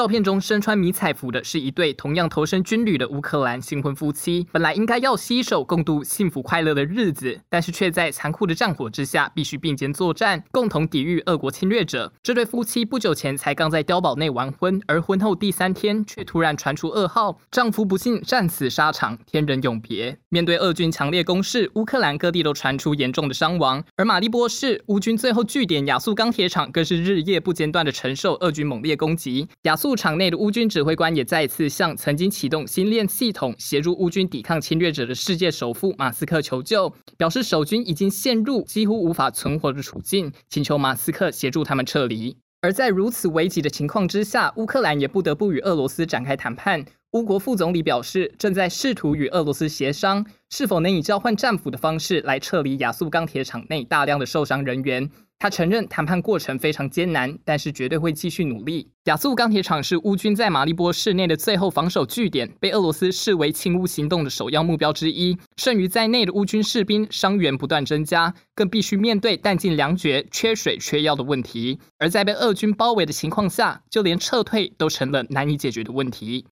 照片中身穿迷彩服的是一对同样投身军旅的乌克兰新婚夫妻，本来应该要携手共度幸福快乐的日子，但是却在残酷的战火之下必须并肩作战，共同抵御俄国侵略者。这对夫妻不久前才刚在碉堡内完婚，而婚后第三天却突然传出噩耗，丈夫不幸战死沙场，天人永别。面对俄军强烈攻势，乌克兰各地都传出严重的伤亡，而马利波市乌军最后据点亚速钢铁厂更是日夜不间断地承受俄军猛烈攻击。亚速驻场内的乌军指挥官也再次向曾经启动星链系统协助乌军抵抗侵略者的世界首富马斯克求救，表示守军已经陷入几乎无法存活的处境，请求马斯克协助他们撤离。而在如此危急的情况之下，乌克兰也不得不与俄罗斯展开谈判。乌国副总理表示，正在试图与俄罗斯协商，是否能以交换战俘的方式来撤离亚速钢铁厂内大量的受伤人员。他承认谈判过程非常艰难，但是绝对会继续努力。亚速钢铁厂是乌军在马利波市内的最后防守据点，被俄罗斯视为清乌行动的首要目标之一。剩余在内的乌军士兵伤员不断增加，更必须面对弹尽粮绝、缺水缺药的问题。而在被俄军包围的情况下，就连撤退都成了难以解决的问题。